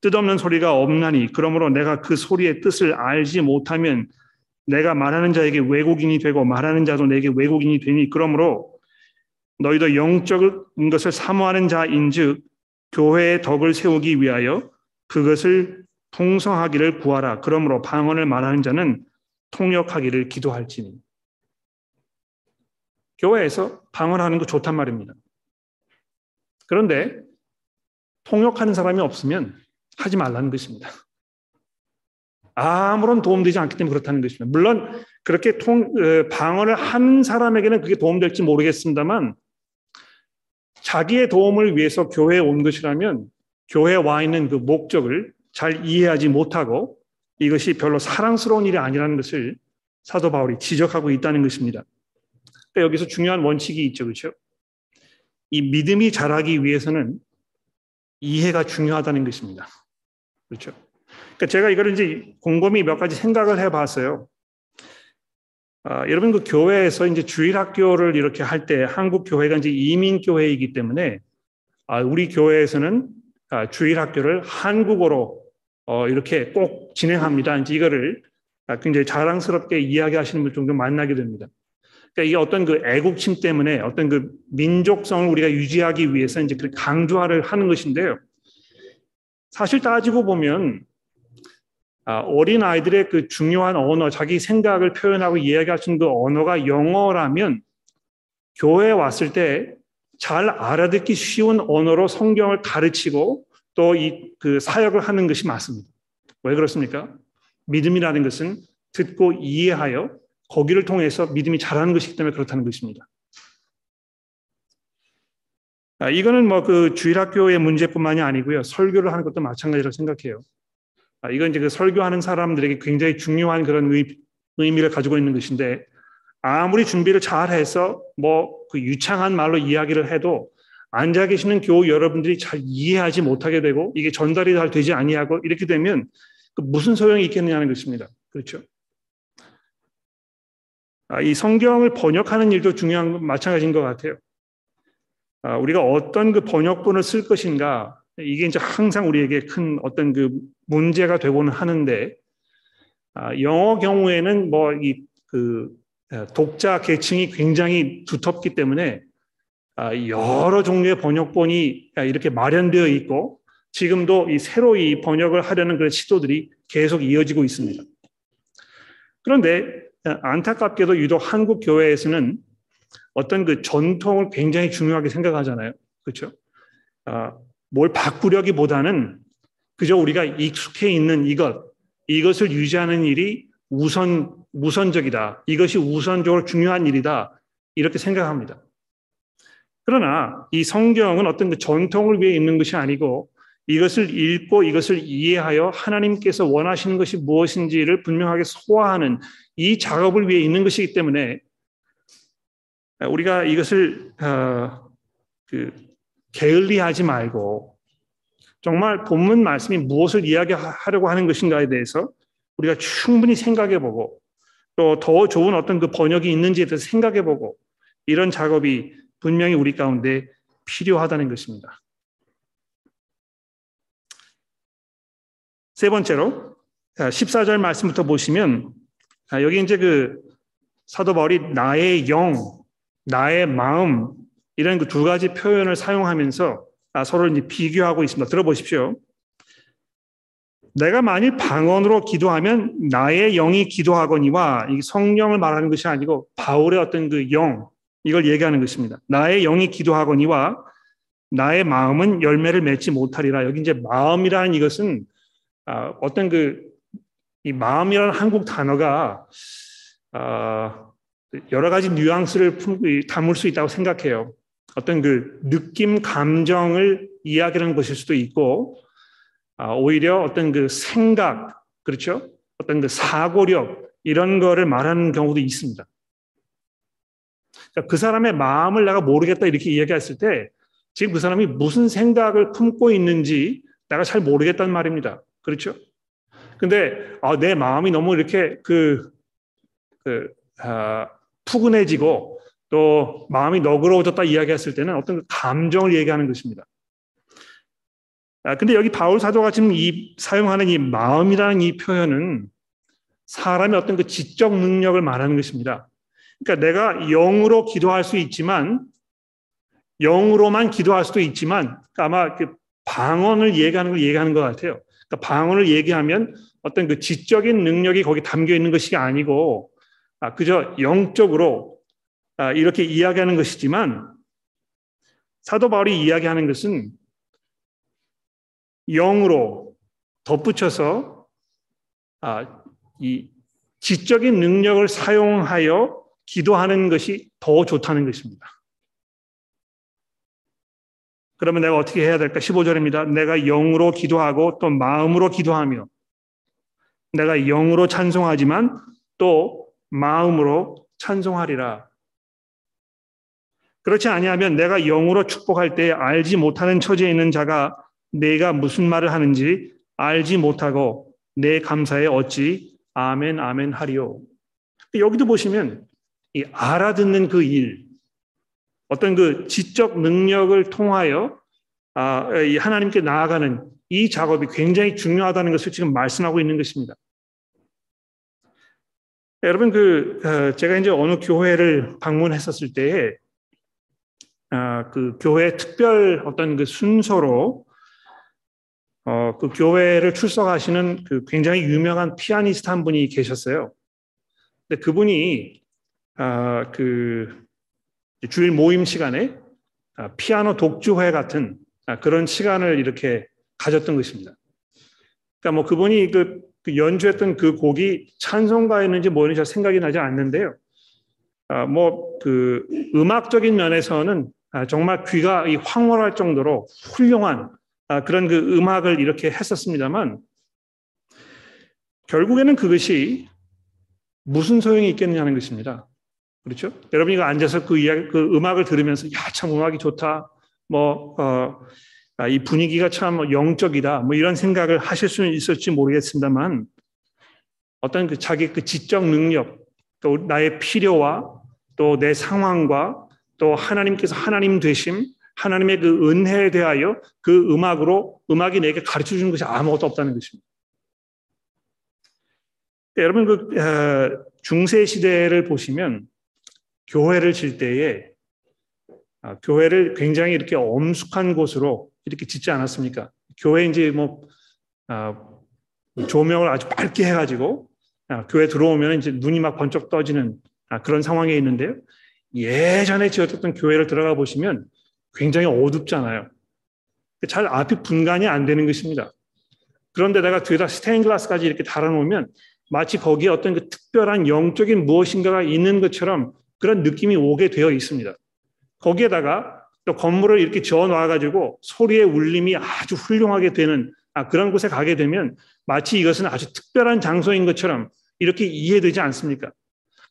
Speaker 1: 뜻없는 소리가 없나니 그러므로 내가 그 소리의 뜻을 알지 못하면 내가 말하는 자에게 왜곡인이 되고 말하는 자도 내게 왜곡인이 되니 그러므로 너희도 영적인 것을 사모하는 자인즉 교회의 덕을 세우기 위하여 그것을 풍성하기를 구하라. 그러므로 방언을 말하는 자는 통역하기를 기도할지니. 교회에서 방언하는 거 좋단 말입니다. 그런데 통역하는 사람이 없으면 하지 말라는 것입니다. 아무런 도움되지 않기 때문에 그렇다는 것입니다. 물론 그렇게 통, 어, 방언을 한 사람에게는 그게 도움될지 모르겠습니다만 자기의 도움을 위해서 교회에 온 것이라면 교회에 와 있는 그 목적을 잘 이해하지 못하고 이것이 별로 사랑스러운 일이 아니라는 것을 사도 바울이 지적하고 있다는 것입니다. 그러니까 여기서 중요한 원칙이 있죠. 그렇죠? 이 믿음이 자라기 위해서는 이해가 중요하다는 것입니다. 그렇죠? 그러니까 제가 이거를 이제 곰곰이 몇 가지 생각을 해 봤어요. 아, 여러분 그 교회에서 이제 주일 학교를 이렇게 할 때 한국 교회가 이제 이민 교회이기 때문에 아, 우리 교회에서는 아, 주일 학교를 한국어로 어, 이렇게 꼭 진행합니다. 이제 이거를 굉장히 자랑스럽게 이야기하시는 분 종종 만나게 됩니다. 그러니까 이게 어떤 그 애국심 때문에 어떤 그 민족성을 우리가 유지하기 위해서 이제 그 강조를 하는 것인데요. 사실 따지고 보면 아, 어린 아이들의 그 중요한 언어, 자기 생각을 표현하고 있는 그 언어가 영어라면 교회에 왔을 때 잘 알아듣기 쉬운 언어로 성경을 가르치고 또 이 그 사역을 하는 것이 맞습니다. 왜 그렇습니까? 믿음이라는 것은 듣고 이해하여 거기를 통해서 믿음이 자라는 것이기 때문에 그렇다는 것입니다. 아, 이거는 뭐 그 주일학교의 문제뿐만이 아니고요. 설교를 하는 것도 마찬가지라고 생각해요. 아, 이건 이제 그 설교하는 사람들에게 굉장히 중요한 그런 의, 의미를 가지고 있는 것인데 아무리 준비를 잘 해서 뭐 그 유창한 말로 이야기를 해도 앉아 계시는 교우 여러분들이 잘 이해하지 못하게 되고 이게 전달이 잘 되지 아니하고 이렇게 되면 그 무슨 소용이 있겠느냐는 것입니다. 그렇죠? 아, 이 성경을 번역하는 일도 중요한 마찬가지인 것 같아요. 아, 우리가 어떤 그 번역본을 쓸 것인가 이게 이제 항상 우리에게 큰 어떤 그 문제가 되고는 하는데 아, 영어 경우에는 뭐 이 그 독자 계층이 굉장히 두텁기 때문에 아, 여러 종류의 번역본이 이렇게 마련되어 있고 지금도 이 새로 이 번역을 하려는 그런 시도들이 계속 이어지고 있습니다. 그런데 안타깝게도 유독 한국 교회에서는 어떤 그 전통을 굉장히 중요하게 생각하잖아요. 그렇죠? 아, 뭘 바꾸려기보다는 그저 우리가 익숙해 있는 이것, 이것을 유지하는 일이 우선 우선적이다. 이것이 우선적으로 중요한 일이다. 이렇게 생각합니다. 그러나 이 성경은 어떤 그 전통을 위해 있는 것이 아니고 이것을 읽고 이것을 이해하여 하나님께서 원하시는 것이 무엇인지를 분명하게 소화하는 이 작업을 위해 있는 것이기 때문에 우리가 이것을 어, 그 게을리하지 말고 정말 본문 말씀이 무엇을 이야기하려고 하는 것인가에 대해서 우리가 충분히 생각해보고 또 더 좋은 어떤 그 번역이 있는지에 대해서 생각해보고 이런 작업이 분명히 우리 가운데 필요하다는 것입니다. 세 번째로 14절 말씀부터 보시면 여기 이제 그 사도 바울이 나의 영, 나의 마음 이런 그 두 가지 표현을 사용하면서 서로 이제 비교하고 있습니다. 들어보십시오. 내가 만일 방언으로 기도하면 나의 영이 기도하거니와 이 성령을 말하는 것이 아니고 바울의 어떤 그 영, 이걸 얘기하는 것입니다. 나의 영이 기도하거니와 나의 마음은 열매를 맺지 못하리라. 여기 이제 마음이라는 이것은 아, 어떤 그 이 마음이라는 한국 단어가 아, 여러 가지 뉘앙스를 담을 수 있다고 생각해요. 어떤 그 느낌, 감정을 이야기하는 것일 수도 있고, 아, 오히려 어떤 그 생각, 그렇죠? 어떤 그 사고력, 이런 거를 말하는 경우도 있습니다. 그러니까 그 사람의 마음을 내가 모르겠다 이렇게 이야기했을 때 지금 그 사람이 무슨 생각을 품고 있는지 내가 잘 모르겠다는 말입니다. 그렇죠? 근데 아, 내 마음이 너무 이렇게 그, 그 아, 푸근해지고 또 마음이 너그러워졌다 이야기했을 때는 어떤 그 감정을 얘기하는 것입니다. 아, 근데 여기 바울 사도가 지금 이 사용하는 이 마음이라는 이 표현은 사람의 어떤 그 지적 능력을 말하는 것입니다. 그러니까 내가 영으로 기도할 수 있지만 영으로만 기도할 수도 있지만 그러니까 아마 그 방언을 얘기하는 걸 얘기하는 것 같아요. 그러니까 방언을 얘기하면 어떤 그 지적인 능력이 거기 담겨 있는 것이 아니고 아, 그저 영적으로 아, 이렇게 이야기하는 것이지만 사도 바울이 이야기하는 것은 영으로 덧붙여서 아, 이 지적인 능력을 사용하여 기도하는 것이 더 좋다는 것입니다. 그러면 내가 어떻게 해야 될까? 15절입니다. 내가 영으로 기도하고 또 마음으로 기도하며 내가 영으로 찬송하지만 또 마음으로 찬송하리라. 그렇지 아니하면 내가 영으로 축복할 때 알지 못하는 처지에 있는 자가 내가 무슨 말을 하는지 알지 못하고 내 감사에 어찌 아멘 아멘 하리요. 여기도 보시면 이 알아듣는 그 일, 어떤 그 지적 능력을 통하여 아, 이 하나님께 나아가는 이 작업이 굉장히 중요하다는 것을 지금 말씀하고 있는 것입니다. 여러분 그 어, 제가 이제 어느 교회를 방문했었을 때에 아, 그 교회 특별 어떤 그 순서로 어, 그 교회를 출석하시는 그 굉장히 유명한 피아니스트 한 분이 계셨어요. 근데 그분이 아, 그 주일 모임 시간에 아, 피아노 독주회 같은 아, 그런 시간을 이렇게 가졌던 것입니다. 그러니까 뭐 그분이 그, 그 연주했던 그 곡이 찬송가였는지 뭐였는지 생각이 나지 않는데요. 아, 뭐그 음악적인 면에서는 아, 정말 귀가 황홀할 정도로 훌륭한 아, 그런 그 음악을 이렇게 했었습니다만 결국에는 그것이 무슨 소용이 있겠느냐는 것입니다. 그렇죠? 여러분이 앉아서 그 이야기, 그 음악을 들으면서 야, 참 음악이 좋다. 뭐, 어, 아, 이 분위기가 참 영적이다. 뭐 이런 생각을 하실 수는 있을지 모르겠습니다만 어떤 그 자기 그 지적 능력 또 나의 필요와 또 내 상황과 또 하나님께서 하나님 되심 하나님의 그 은혜에 대하여 그 음악으로 음악이 내게 가르쳐 주는 것이 아무것도 없다는 것입니다. 여러분 그 어, 중세 시대를 보시면 교회를 질 때에 아, 교회를 굉장히 이렇게 엄숙한 곳으로 이렇게 짓지 않았습니까? 교회 이제 뭐 아, 조명을 아주 밝게 해가지고 아, 교회 들어오면 이제 눈이 막 번쩍 떠지는 아, 그런 상황에 있는데요. 예전에 지었던 교회를 들어가 보시면 굉장히 어둡잖아요. 잘 앞이 분간이 안 되는 것입니다. 그런데다가 뒤에다 스테인글라스까지 이렇게 달아놓으면 마치 거기에 어떤 그 특별한 영적인 무엇인가가 있는 것처럼 그런 느낌이 오게 되어 있습니다. 거기에다가 또 건물을 이렇게 지어 놔가지고 소리의 울림이 아주 훌륭하게 되는 아, 그런 곳에 가게 되면 마치 이것은 아주 특별한 장소인 것처럼 이렇게 이해되지 않습니까?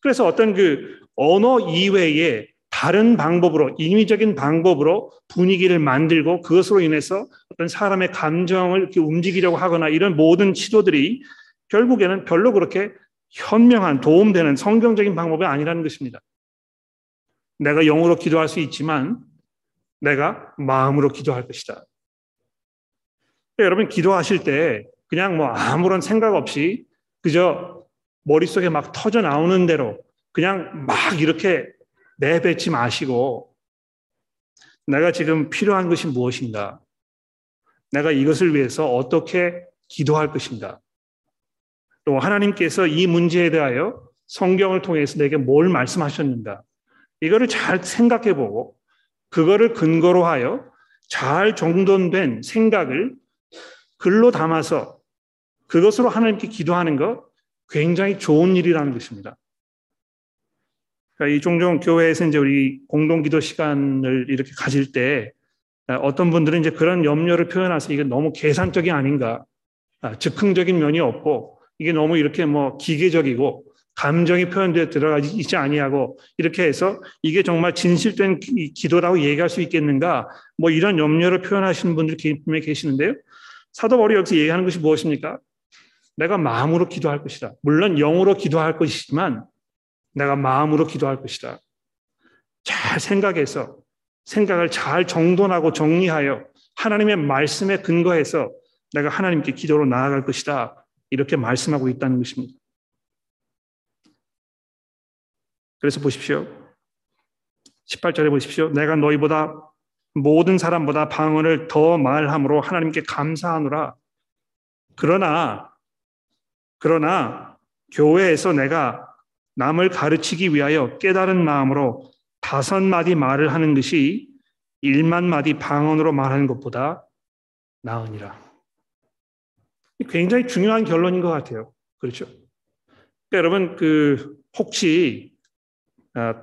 Speaker 1: 그래서 어떤 그 언어 이외에 다른 방법으로 인위적인 방법으로 분위기를 만들고 그것으로 인해서 어떤 사람의 감정을 이렇게 움직이려고 하거나 이런 모든 시도들이 결국에는 별로 그렇게 현명한 도움되는 성경적인 방법이 아니라는 것입니다. 내가 영으로 기도할 수 있지만 내가 마음으로 기도할 것이다. 여러분 기도하실 때 그냥 뭐 아무런 생각 없이 그저 머릿속에 막 터져 나오는 대로 그냥 막 이렇게 내뱉지 마시고 내가 지금 필요한 것이 무엇인가? 내가 이것을 위해서 어떻게 기도할 것인가? 또 하나님께서 이 문제에 대하여 성경을 통해서 내게 뭘 말씀하셨는가? 이거를 잘 생각해 보고 그거를 근거로 하여 잘 정돈된 생각을 글로 담아서 그것으로 하나님께 기도하는 것 굉장히 좋은 일이라는 것입니다. 그러니까 이 종종 교회에서 이제 우리 공동 기도 시간을 이렇게 가질 때 어떤 분들은 이제 그런 염려를 표현해서 이게 너무 계산적이 아닌가, 아, 즉흥적인 면이 없고 이게 너무 이렇게 뭐 기계적이고 감정이 표현되어 들어가지 있지 아니하고 이렇게 해서 이게 정말 진실된 기도라고 얘기할 수 있겠는가 뭐 이런 염려를 표현하시는 분들이 분명히 계시는데요. 사도 바울이 여기서 얘기하는 것이 무엇입니까? 내가 마음으로 기도할 것이다. 물론 영으로 기도할 것이지만 내가 마음으로 기도할 것이다. 잘 생각해서 생각을 잘 정돈하고 정리하여 하나님의 말씀에 근거해서 내가 하나님께 기도로 나아갈 것이다. 이렇게 말씀하고 있다는 것입니다. 그래서 보십시오. 18절에 보십시오. 내가 너희보다 모든 사람보다 방언을 더 말함으로 하나님께 감사하노라. 그러나 그러나 교회에서 내가 남을 가르치기 위하여 깨달은 마음으로 다섯 마디 말을 하는 것이 일만 마디 방언으로 말하는 것보다 나으니라. 굉장히 중요한 결론인 것 같아요. 그렇죠? 그러니까 여러분 그 혹시 아,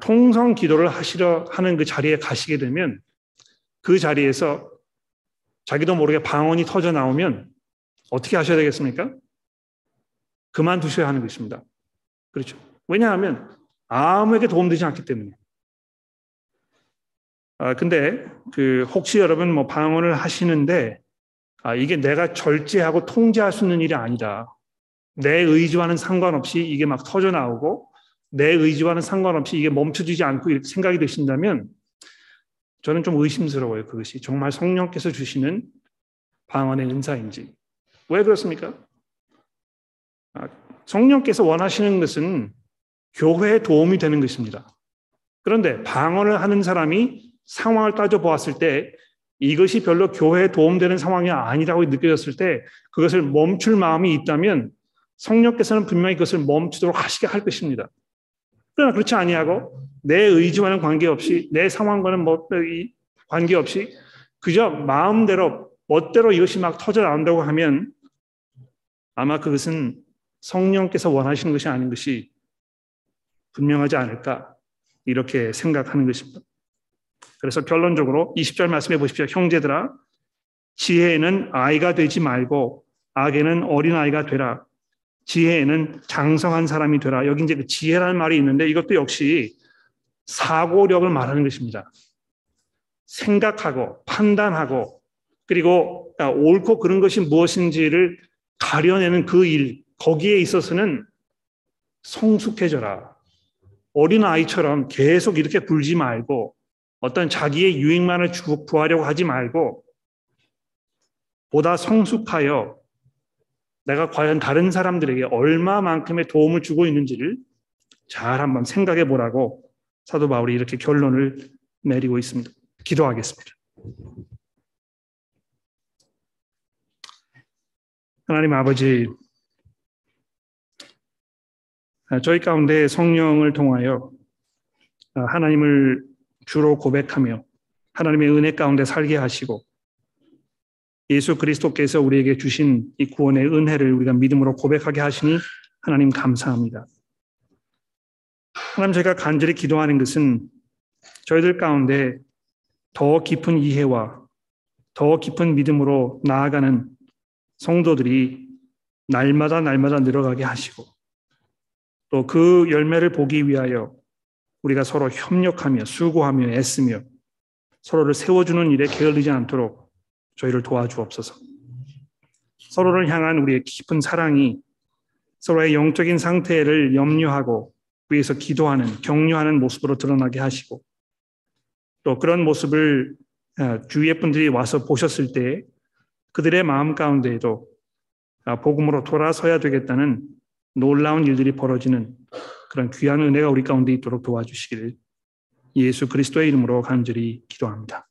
Speaker 1: 통성 기도를 하시려 하는 그 자리에 가시게 되면 그 자리에서 자기도 모르게 방언이 터져 나오면 어떻게 하셔야 되겠습니까? 그만두셔야 하는 것입니다. 그렇죠. 왜냐하면 아무에게 도움되지 않기 때문에. 아, 근데 그 혹시 여러분 뭐 방언을 하시는데 아, 이게 내가 절제하고 통제할 수 있는 일이 아니다. 내 의지와는 상관없이 이게 막 터져 나오고 내 의지와는 상관없이 이게 멈춰지지 않고 이렇게 생각이 되신다면 저는 좀 의심스러워요. 그것이 정말 성령께서 주시는 방언의 은사인지. 왜 그렇습니까? 아, 성령께서 원하시는 것은 교회에 도움이 되는 것입니다. 그런데 방언을 하는 사람이 상황을 따져 보았을 때 이것이 별로 교회에 도움되는 상황이 아니라고 느껴졌을 때 그것을 멈출 마음이 있다면 성령께서는 분명히 그것을 멈추도록 하시게 할 것입니다. 그러나 그렇지 아니하고 내 의지와는 관계없이 내 상황과는 뭐 관계없이 그저 마음대로 멋대로 이것이 막 터져 나온다고 하면 아마 그것은 성령께서 원하시는 것이 아닌 것이 분명하지 않을까 이렇게 생각하는 것입니다. 그래서 결론적으로 20절 말씀해 보십시오. 형제들아 지혜에는 아이가 되지 말고 악에는 어린아이가 되라. 지혜에는 장성한 사람이 되라. 여기 이제 그 지혜라는 말이 있는데 이것도 역시 사고력을 말하는 것입니다. 생각하고 판단하고 그리고 옳고 그런 것이 무엇인지를 가려내는 그 일, 거기에 있어서는 성숙해져라. 어린 아이처럼 계속 이렇게 굴지 말고 어떤 자기의 유익만을 구하려고 하지 말고 보다 성숙하여 내가 과연 다른 사람들에게 얼마만큼의 도움을 주고 있는지를 잘 한번 생각해 보라고 사도 바울이 이렇게 결론을 내리고 있습니다. 기도하겠습니다. 하나님 아버지, 저희 가운데 성령을 통하여 하나님을 주로 고백하며 하나님의 은혜 가운데 살게 하시고 예수 그리스도께서 우리에게 주신 이 구원의 은혜를 우리가 믿음으로 고백하게 하시니 하나님 감사합니다. 하나님 제가 간절히 기도하는 것은 저희들 가운데 더 깊은 이해와 더 깊은 믿음으로 나아가는 성도들이 날마다 날마다 늘어가게 하시고 또 그 열매를 보기 위하여 우리가 서로 협력하며 수고하며 애쓰며 서로를 세워주는 일에 게을리지 않도록 저희를 도와주옵소서. 서로를 향한 우리의 깊은 사랑이 서로의 영적인 상태를 염려하고 위해서 기도하는 격려하는 모습으로 드러나게 하시고 또 그런 모습을 아, 주위의 분들이 와서 보셨을 때 그들의 마음 가운데에도 아, 복음으로 돌아서야 되겠다는 놀라운 일들이 벌어지는 그런 귀한 은혜가 우리 가운데 있도록 도와주시기를 예수 그리스도의 이름으로 간절히 기도합니다.